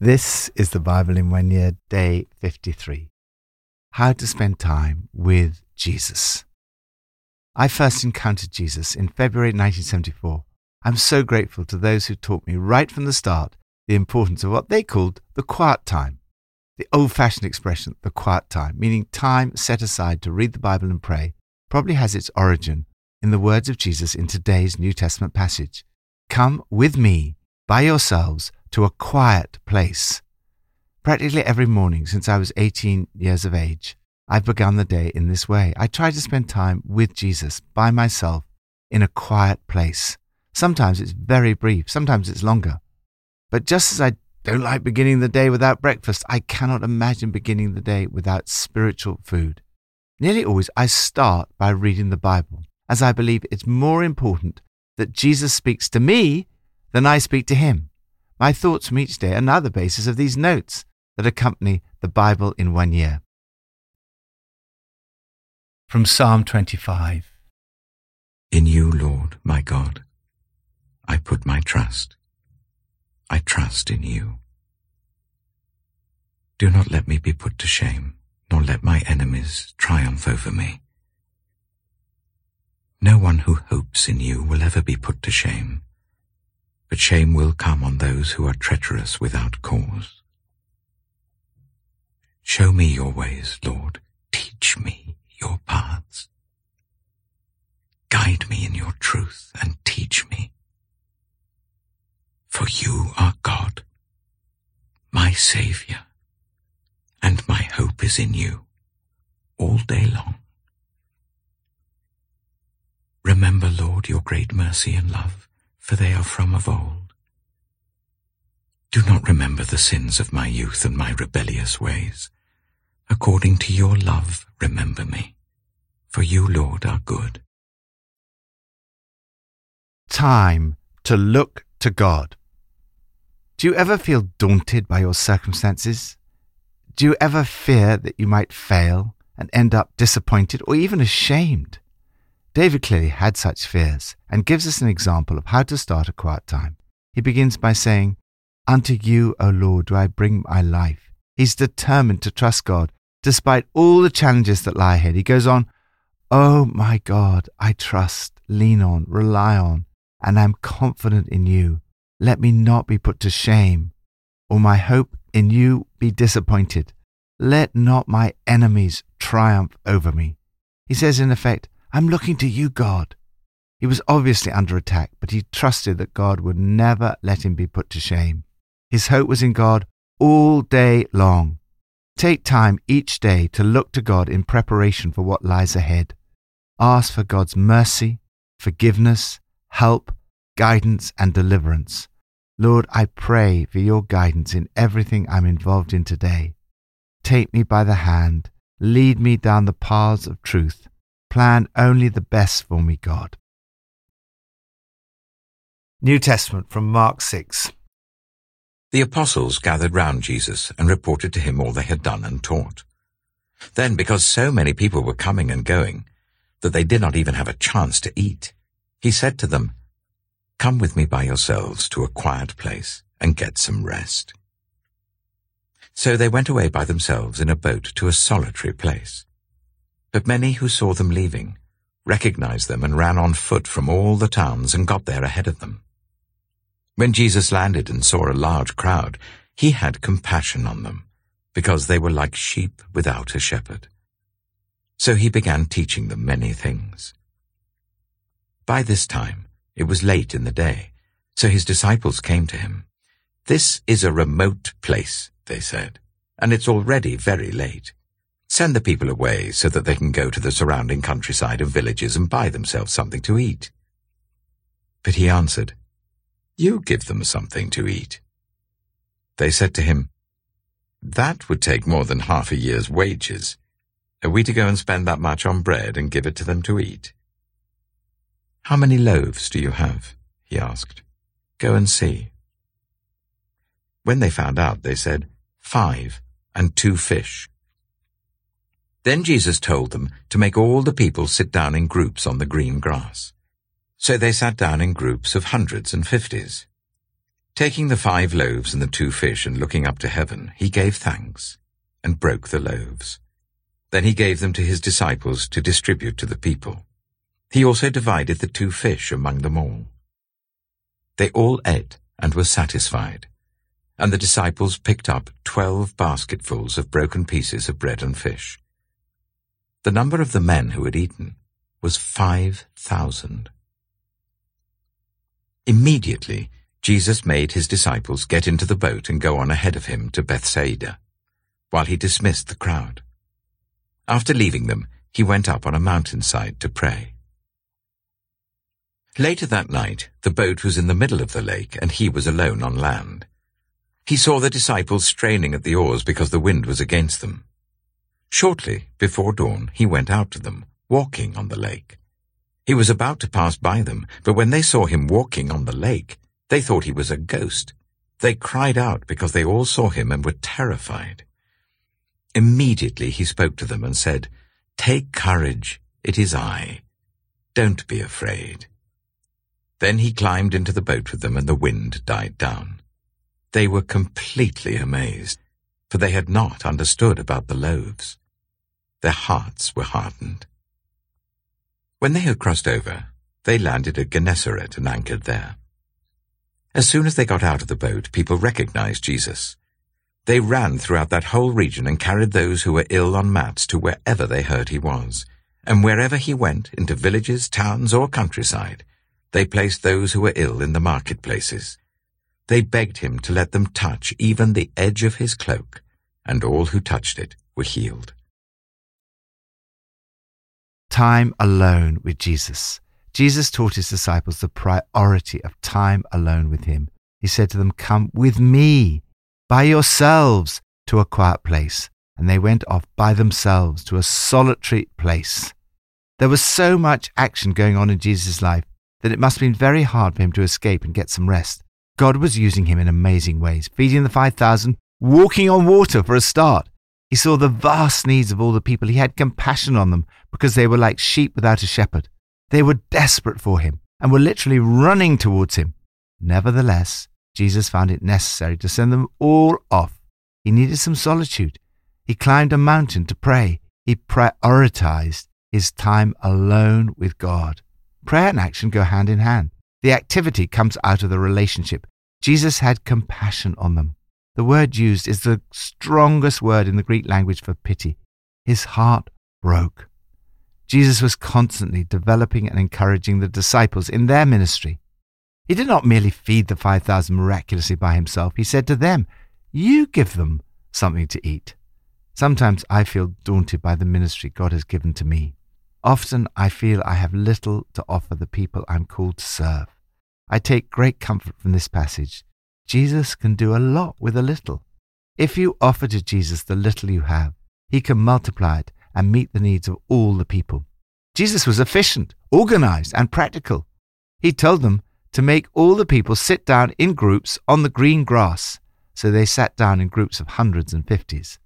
This is the Bible in One Year, day 53. How to spend time with Jesus. I first encountered Jesus in February 1974. I'm so grateful to those who taught me right from the start the importance of what they called the quiet time. The old fashioned expression, the quiet time, meaning time set aside to read the Bible and pray, probably has its origin in the words of Jesus in today's New Testament passage Come with me by yourselves to a quiet place. Practically every morning since I was 18 years of age, I've begun the day in this way. I try to spend time with Jesus by myself in a quiet place. Sometimes it's very brief, sometimes it's longer. But just as I don't like beginning the day without breakfast, I cannot imagine beginning the day without spiritual food. Nearly always I start by reading the Bible, as I believe it's more important that Jesus speaks to me than I speak to him. My thoughts from each day are now the basis of these notes that accompany the Bible in one year. From Psalm 25 In you, Lord, my God, I put my trust. I trust in you. Do not let me be put to shame, nor let my enemies triumph over me. No one who hopes in you will ever be put to shame but shame will come on those who are treacherous without cause. Show me your ways, Lord. Teach me your paths. Guide me in your truth and teach me. For you are God, my Saviour, and my hope is in you all day long. Remember, Lord, your great mercy and love for they are from of old. Do not remember the sins of my youth and my rebellious ways. According to your love, remember me, for you, Lord, are good. Time to look to God. Do you ever feel daunted by your circumstances? Do you ever fear that you might fail and end up disappointed or even ashamed? David clearly had such fears and gives us an example of how to start a quiet time. He begins by saying, Unto you, O Lord, do I bring my life. He's determined to trust God despite all the challenges that lie ahead. He goes on, Oh my God, I trust, lean on, rely on, and I'm confident in you. Let me not be put to shame, or my hope in you be disappointed. Let not my enemies triumph over me. He says, in effect, I'm looking to you, God. He was obviously under attack, but he trusted that God would never let him be put to shame. His hope was in God all day long. Take time each day to look to God in preparation for what lies ahead. Ask for God's mercy, forgiveness, help, guidance, and deliverance. Lord, I pray for your guidance in everything I'm involved in today. Take me by the hand, lead me down the paths of truth Plan only the best for me, God. New Testament from Mark 6. The apostles gathered round Jesus and reported to him all they had done and taught. Then, because so many people were coming and going, that they did not even have a chance to eat, he said to them, Come with me by yourselves to a quiet place and get some rest. So they went away by themselves in a boat to a solitary place. But many who saw them leaving recognized them and ran on foot from all the towns and got there ahead of them. When Jesus landed and saw a large crowd, he had compassion on them, because they were like sheep without a shepherd. So he began teaching them many things. By this time, it was late in the day, so his disciples came to him. This is a remote place, they said, and it's already very late. Send the people away so that they can go to the surrounding countryside of villages and buy themselves something to eat. But he answered, You give them something to eat. They said to him, That would take more than half a year's wages. Are we to go and spend that much on bread and give it to them to eat? How many loaves do you have? he asked. Go and see. When they found out, they said, Five, and two fish. Then Jesus told them to make all the people sit down in groups on the green grass. So they sat down in groups of hundreds and fifties. Taking the five loaves and the two fish and looking up to heaven, he gave thanks and broke the loaves. Then he gave them to his disciples to distribute to the people. He also divided the two fish among them all. They all ate and were satisfied, and the disciples picked up twelve basketfuls of broken pieces of bread and fish. The number of the men who had eaten was five thousand. Immediately, Jesus made his disciples get into the boat and go on ahead of him to Bethsaida, while he dismissed the crowd. After leaving them, he went up on a mountainside to pray. Later that night, the boat was in the middle of the lake, and he was alone on land. He saw the disciples straining at the oars because the wind was against them. Shortly before dawn, he went out to them, walking on the lake. He was about to pass by them, but when they saw him walking on the lake, they thought he was a ghost. They cried out because they all saw him and were terrified. Immediately he spoke to them and said, Take courage, it is I. Don't be afraid. Then he climbed into the boat with them and the wind died down. They were completely amazed, for they had not understood about the loaves. Their hearts were hardened. When they had crossed over, they landed at Gennesaret and anchored there. As soon as they got out of the boat, people recognized Jesus. They ran throughout that whole region and carried those who were ill on mats to wherever they heard he was. And wherever he went, into villages, towns, or countryside, they placed those who were ill in the marketplaces. They begged him to let them touch even the edge of his cloak, and all who touched it were healed. Time alone with Jesus. Jesus taught his disciples the priority of time alone with him. He said to them, Come with me, by yourselves, to a quiet place. And they went off by themselves to a solitary place. There was so much action going on in Jesus' life that it must have been very hard for him to escape and get some rest. God was using him in amazing ways, feeding the 5,000, walking on water for a start. He saw the vast needs of all the people. He had compassion on them because they were like sheep without a shepherd. They were desperate for him and were literally running towards him. Nevertheless, Jesus found it necessary to send them all off. He needed some solitude. He climbed a mountain to pray. He prioritized his time alone with God. Prayer and action go hand in hand. The activity comes out of the relationship. Jesus had compassion on them. The word used is the strongest word in the Greek language for pity. His heart broke. Jesus was constantly developing and encouraging the disciples in their ministry. He did not merely feed the 5,000 miraculously by himself. He said to them, You give them something to eat. Sometimes I feel daunted by the ministry God has given to me. Often I feel I have little to offer the people I'm called to serve. I take great comfort from this passage. Jesus can do a lot with a little. If you offer to Jesus the little you have, he can multiply it and meet the needs of all the people. Jesus was efficient, organized, and practical. He told them to make all the people sit down in groups on the green grass, so they sat down in groups of hundreds and fifties.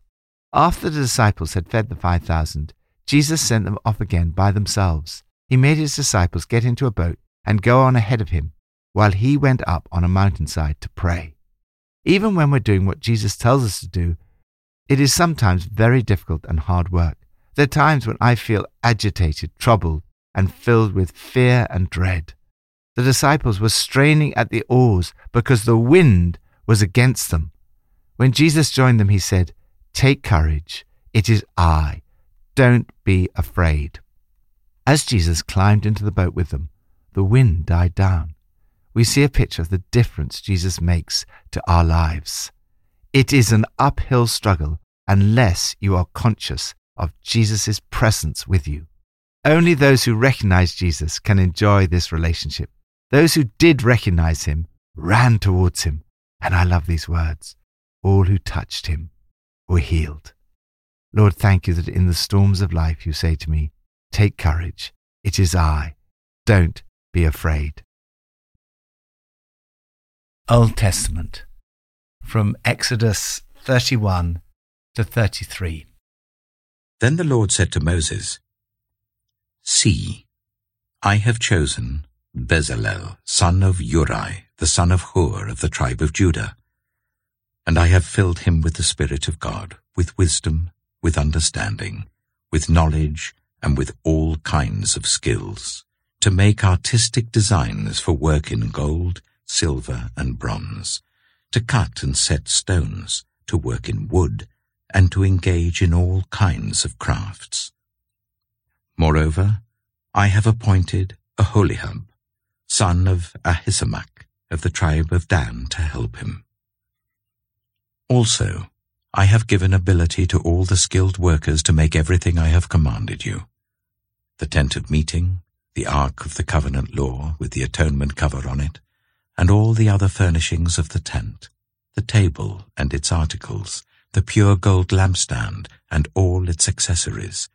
After the disciples had fed the 5,000, Jesus sent them off again by themselves. He made his disciples get into a boat and go on ahead of him, while he went up on a mountainside to pray. Even when we're doing what Jesus tells us to do, it is sometimes very difficult and hard work. There are times when I feel agitated, troubled, and filled with fear and dread. The disciples were straining at the oars because the wind was against them. When Jesus joined them, he said, Take courage, it is I. Don't be afraid. As Jesus climbed into the boat with them, the wind died down. We see a picture of the difference Jesus makes to our lives. It is an uphill struggle unless you are conscious of Jesus' presence with you. Only those who recognize Jesus can enjoy this relationship. Those who did recognize him ran towards him. And I love these words. All who touched him were healed. Lord, thank you that in the storms of life you say to me, Take courage. It is I. Don't be afraid. Old Testament from Exodus 31 to 33. Then the Lord said to Moses, See, I have chosen Bezalel, son of Uri, the son of Hur of the tribe of Judah. And I have filled him with the Spirit of God, with wisdom, with understanding, with knowledge, and with all kinds of skills, to make artistic designs for work in gold, silver, and bronze, to cut and set stones, to work in wood, and to engage in all kinds of crafts. Moreover, I have appointed Aholiab, son of Ahisamach, of the tribe of Dan, to help him. Also, I have given ability to all the skilled workers to make everything I have commanded you. The tent of meeting, the ark of the covenant law with the atonement cover on it, and all the other furnishings of the tent, the table and its articles, the pure gold lampstand and all its accessories,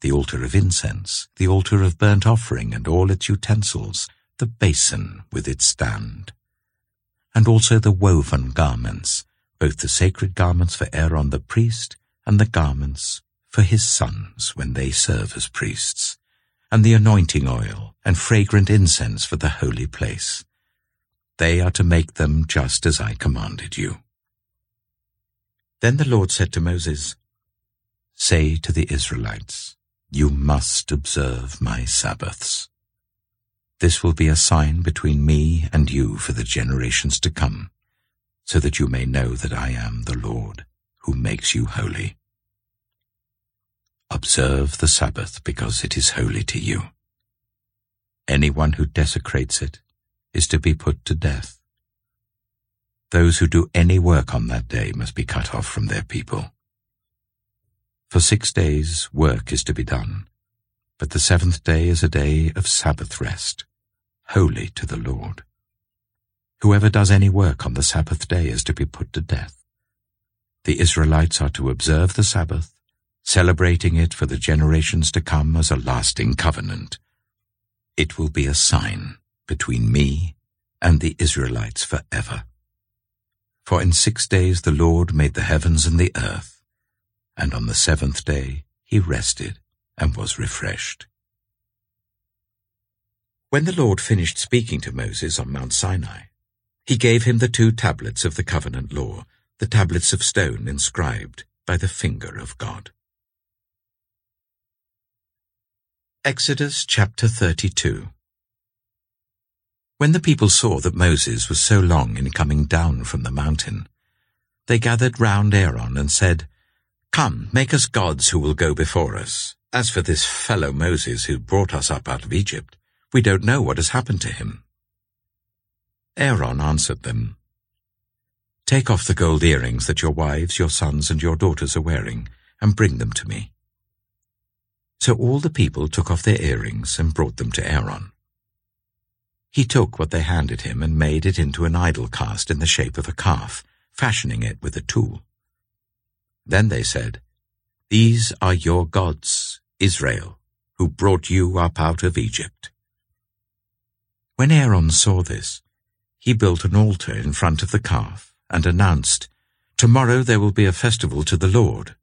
the altar of incense, the altar of burnt offering and all its utensils, the basin with its stand, and also the woven garments, both the sacred garments for Aaron the priest and the garments for his sons when they serve as priests, and the anointing oil and fragrant incense for the holy place. They are to make them just as I commanded you. Then the Lord said to Moses, Say to the Israelites, You must observe my Sabbaths. This will be a sign between me and you for the generations to come, so that you may know that I am the Lord who makes you holy. Observe the Sabbath because it is holy to you. Anyone who desecrates it is to be put to death. Those who do any work on that day must be cut off from their people. For six days work is to be done, but the seventh day is a day of Sabbath rest, holy to the Lord. Whoever does any work on the Sabbath day is to be put to death. The Israelites are to observe the Sabbath, celebrating it for the generations to come as a lasting covenant. It will be a sign between me and the Israelites forever. For in six days the Lord made the heavens and the earth, and on the seventh day he rested and was refreshed. When the Lord finished speaking to Moses on Mount Sinai, he gave him the two tablets of the covenant law, the tablets of stone inscribed by the finger of God. Exodus chapter 32 When the people saw that Moses was so long in coming down from the mountain, they gathered round Aaron and said, Come, make us gods who will go before us. As for this fellow Moses who brought us up out of Egypt, we don't know what has happened to him. Aaron answered them, Take off the gold earrings that your wives, your sons, and your daughters are wearing, and bring them to me. So all the people took off their earrings and brought them to Aaron. He took what they handed him and made it into an idol cast in the shape of a calf, fashioning it with a tool. Then they said, These are your gods, Israel, who brought you up out of Egypt. When Aaron saw this, he built an altar in front of the calf and announced, Tomorrow there will be a festival to the Lord.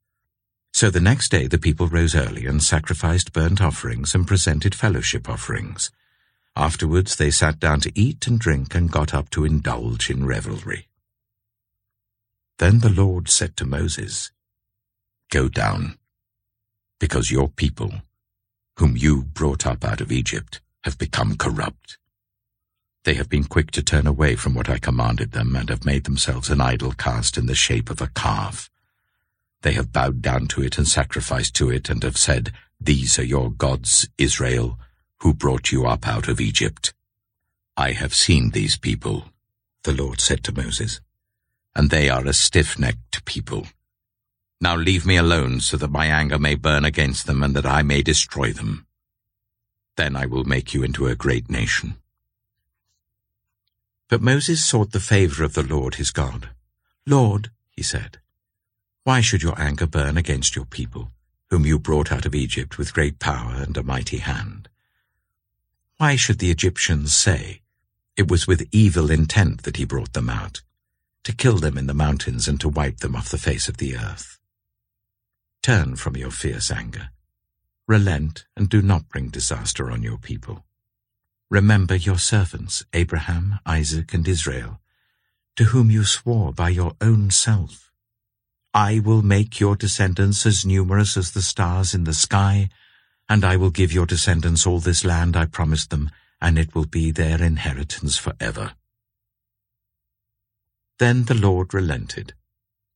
So the next day the people rose early and sacrificed burnt offerings and presented fellowship offerings. Afterwards they sat down to eat and drink and got up to indulge in revelry. Then the Lord said to Moses, Go down, because your people, whom you brought up out of Egypt, have become corrupt. They have been quick to turn away from what I commanded them and have made themselves an idol cast in the shape of a calf. They have bowed down to it and sacrificed to it and have said, These are your gods, Israel, who brought you up out of Egypt. I have seen these people, the Lord said to Moses, and they are a stiff-necked people. Now leave me alone so that my anger may burn against them and that I may destroy them. Then I will make you into a great nation. But Moses sought the favor of the Lord his God. Lord, he said, why should your anger burn against your people, whom you brought out of Egypt with great power and a mighty hand? Why should the Egyptians say, It was with evil intent that he brought them out, to kill them in the mountains and to wipe them off the face of the earth? Turn from your fierce anger. Relent and do not bring disaster on your people. Remember your servants, Abraham, Isaac, and Israel, to whom you swore by your own self. I will make your descendants as numerous as the stars in the sky, and I will give your descendants all this land I promised them, and it will be their inheritance forever. Then the Lord relented,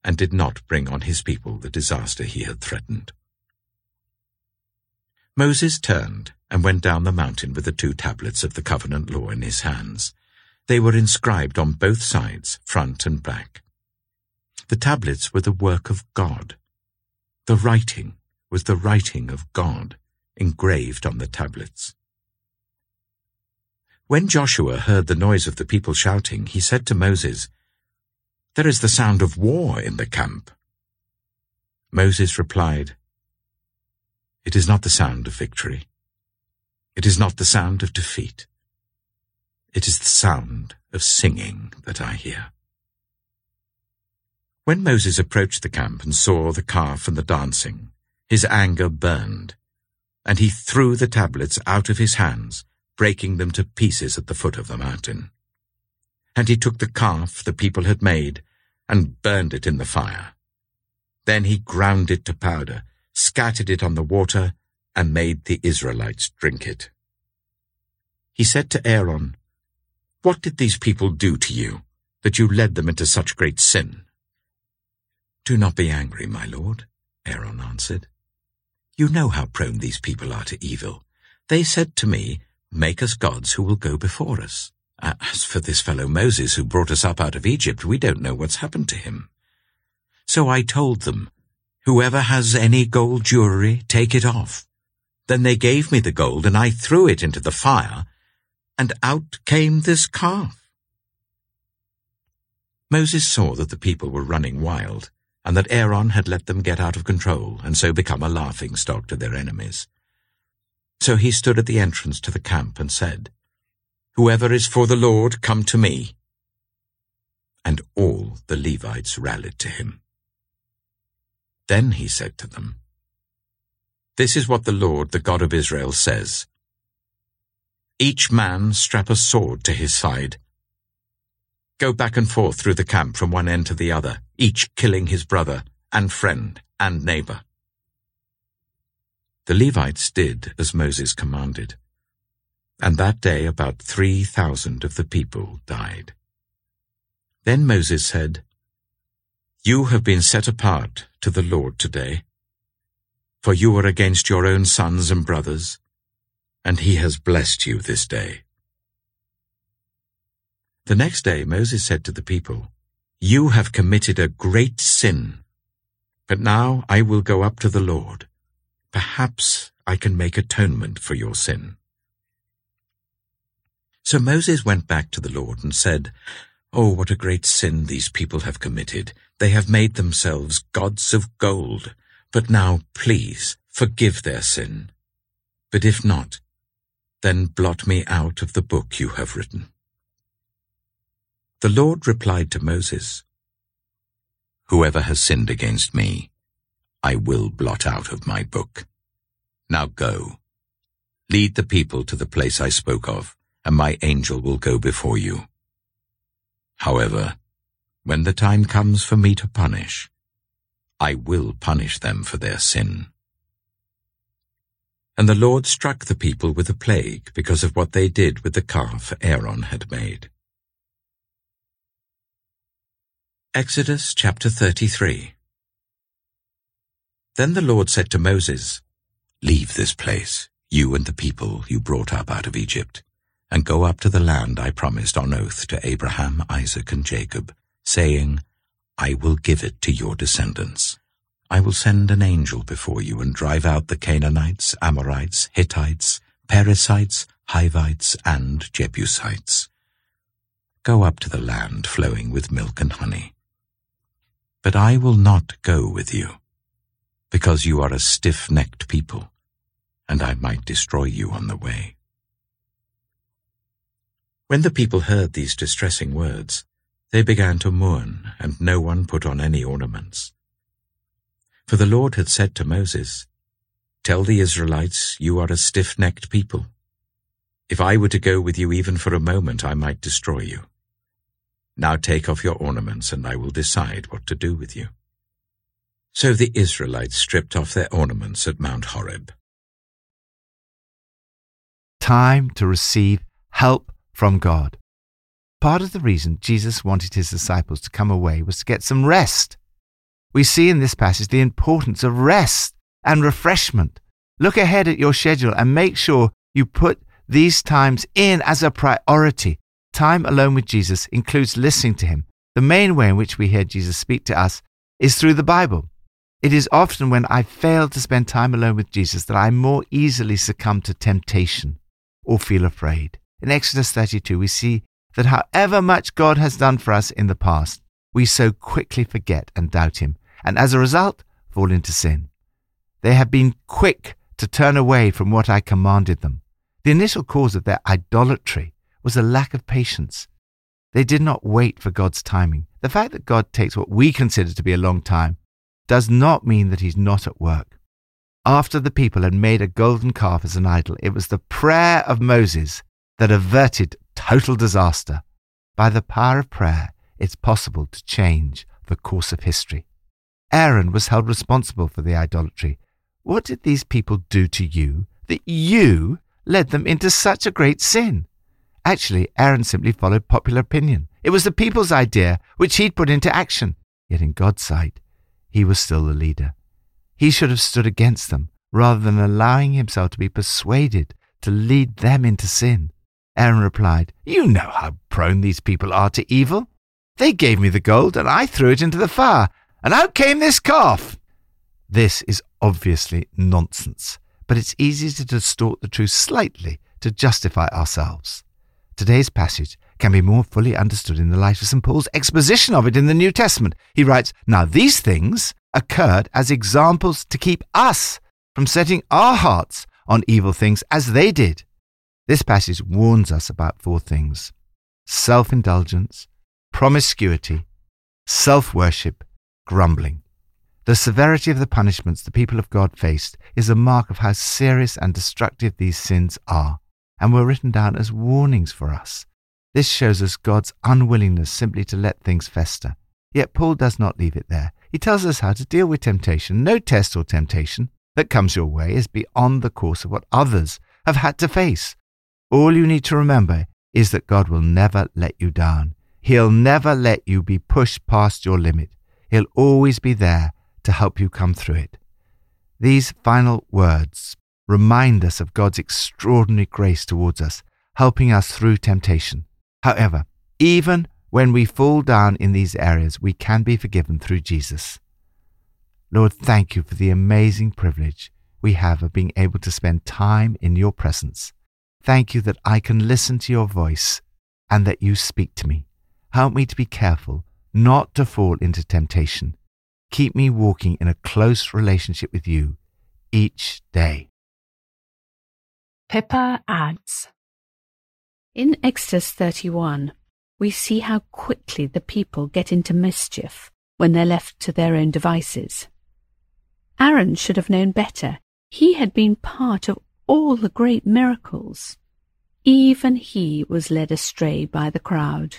and did not bring on his people the disaster he had threatened. Moses turned and went down the mountain with the two tablets of the covenant law in his hands. They were inscribed on both sides, front and back. The tablets were the work of God. The writing was the writing of God engraved on the tablets. When Joshua heard the noise of the people shouting, he said to Moses, There is the sound of war in the camp. Moses replied, It is not the sound of victory. It is not the sound of defeat. It is the sound of singing that I hear. When Moses approached the camp and saw the calf and the dancing, his anger burned and he threw the tablets out of his hands, breaking them to pieces at the foot of the mountain. And he took the calf the people had made and burned it in the fire. Then he ground it to powder, scattered it on the water, and made the Israelites drink it. He said to Aaron, What did these people do to you, that you led them into such great sin? Do not be angry, my lord, Aaron answered. You know how prone these people are to evil. They said to me, Make us gods who will go before us. As for this fellow Moses who brought us up out of Egypt, we don't know what's happened to him. So I told them, Whoever has any gold jewelry, take it off. Then they gave me the gold, and I threw it into the fire, and out came this calf. Moses saw that the people were running wild, and that Aaron had let them get out of control and so become a laughing stock to their enemies. So he stood at the entrance to the camp and said, Whoever is for the Lord, come to me. And all the Levites rallied to him. Then he said to them, This is what the Lord, the God of Israel, says. Each man strap a sword to his side go back and forth through the camp from one end to the other, each killing his brother and friend and neighbor. The Levites did as Moses commanded, and that day about three thousand of the people died. Then Moses said, You have been set apart to the Lord today, for you are against your own sons and brothers, and he has blessed you this day. The next day Moses said to the people, You have committed a great sin. But now I will go up to the Lord. Perhaps I can make atonement for your sin. So Moses went back to the Lord and said, Oh, what a great sin these people have committed. They have made themselves gods of gold. But now, please, forgive their sin. But if not, then blot me out of the book you have written. The Lord replied to Moses, Whoever has sinned against me, I will blot out of my book. Now go. Lead the people to the place I spoke of, and my angel will go before you. However, when the time comes for me to punish, I will punish them for their sin. And the Lord struck the people with a plague because of what they did with the calf Aaron had made. Exodus chapter 33 Then the Lord said to Moses, Leave this place, you and the people you brought up out of Egypt, and go up to the land I promised on oath to Abraham, Isaac, and Jacob, saying, I will give it to your descendants. I will send an angel before you and drive out the Canaanites, Amorites, Hittites, Perizzites, Hivites, and Jebusites. Go up to the land flowing with milk and honey but I will not go with you, because you are a stiff-necked people, and I might destroy you on the way. When the people heard these distressing words, they began to mourn, and no one put on any ornaments. For the Lord had said to Moses, Tell the Israelites, you are a stiff-necked people. If I were to go with you even for a moment, I might destroy you. Now take off your ornaments, and I will decide what to do with you. So the Israelites stripped off their ornaments at Mount Horeb. Time to receive help from God. Part of the reason Jesus wanted his disciples to come away was to get some rest. We see in this passage the importance of rest and refreshment. Look ahead at your schedule and make sure you put these times in as a priority. Time alone with Jesus includes listening to him. The main way in which we hear Jesus speak to us is through the Bible. It is often when I fail to spend time alone with Jesus that I more easily succumb to temptation or feel afraid. In Exodus 32, we see that however much God has done for us in the past, we so quickly forget and doubt Him, and as a result, fall into sin. They have been quick to turn away from what I commanded them. The initial cause of their idolatry was a lack of patience. They did not wait for God's timing. The fact that God takes what we consider to be a long time does not mean that He's not at work. After the people had made a golden calf as an idol, it was the prayer of Moses that averted total disaster. By the power of prayer, it's possible to change the course of history. Aaron was held responsible for the idolatry. What did these people do to you that you led them into such a great sin? Actually, Aaron simply followed popular opinion. It was the people's idea which he'd put into action. Yet in God's sight, he was still the leader. He should have stood against them rather than allowing himself to be persuaded to lead them into sin. Aaron replied, You know how prone these people are to evil. They gave me the gold and I threw it into the fire, and out came this calf. This is obviously nonsense, but it's easy to distort the truth slightly to justify ourselves. Today's passage can be more fully understood in the light of St. Paul's exposition of it in the New Testament. He writes, Now these things occurred as examples to keep us from setting our hearts on evil things as they did. This passage warns us about four things self indulgence, promiscuity, self worship, grumbling. The severity of the punishments the people of God faced is a mark of how serious and destructive these sins are, and were written down as warnings for us. This shows us God's unwillingness simply to let things fester. Yet Paul does not leave it there. He tells us how to deal with temptation. No test or temptation that comes your way is beyond the course of what others have had to face. All you need to remember is that God will never let you down. He'll never let you be pushed past your limit. He'll always be there to help you come through it. These final words remind us of God's extraordinary grace towards us, helping us through temptation. However, even when we fall down in these areas, we can be forgiven through Jesus. Lord, thank you for the amazing privilege we have of being able to spend time in your presence. Thank you that I can listen to your voice and that you speak to me. Help me to be careful not to fall into temptation. Keep me walking in a close relationship with you each day. Pippa adds In Exodus 31, we see how quickly the people get into mischief when they're left to their own devices. Aaron should have known better. He had been part of all the great miracles. Even he was led astray by the crowd.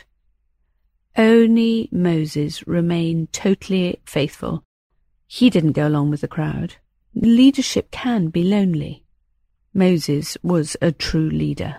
Only Moses remained totally faithful. He didn't go along with the crowd. Leadership can be lonely. Moses was a true leader.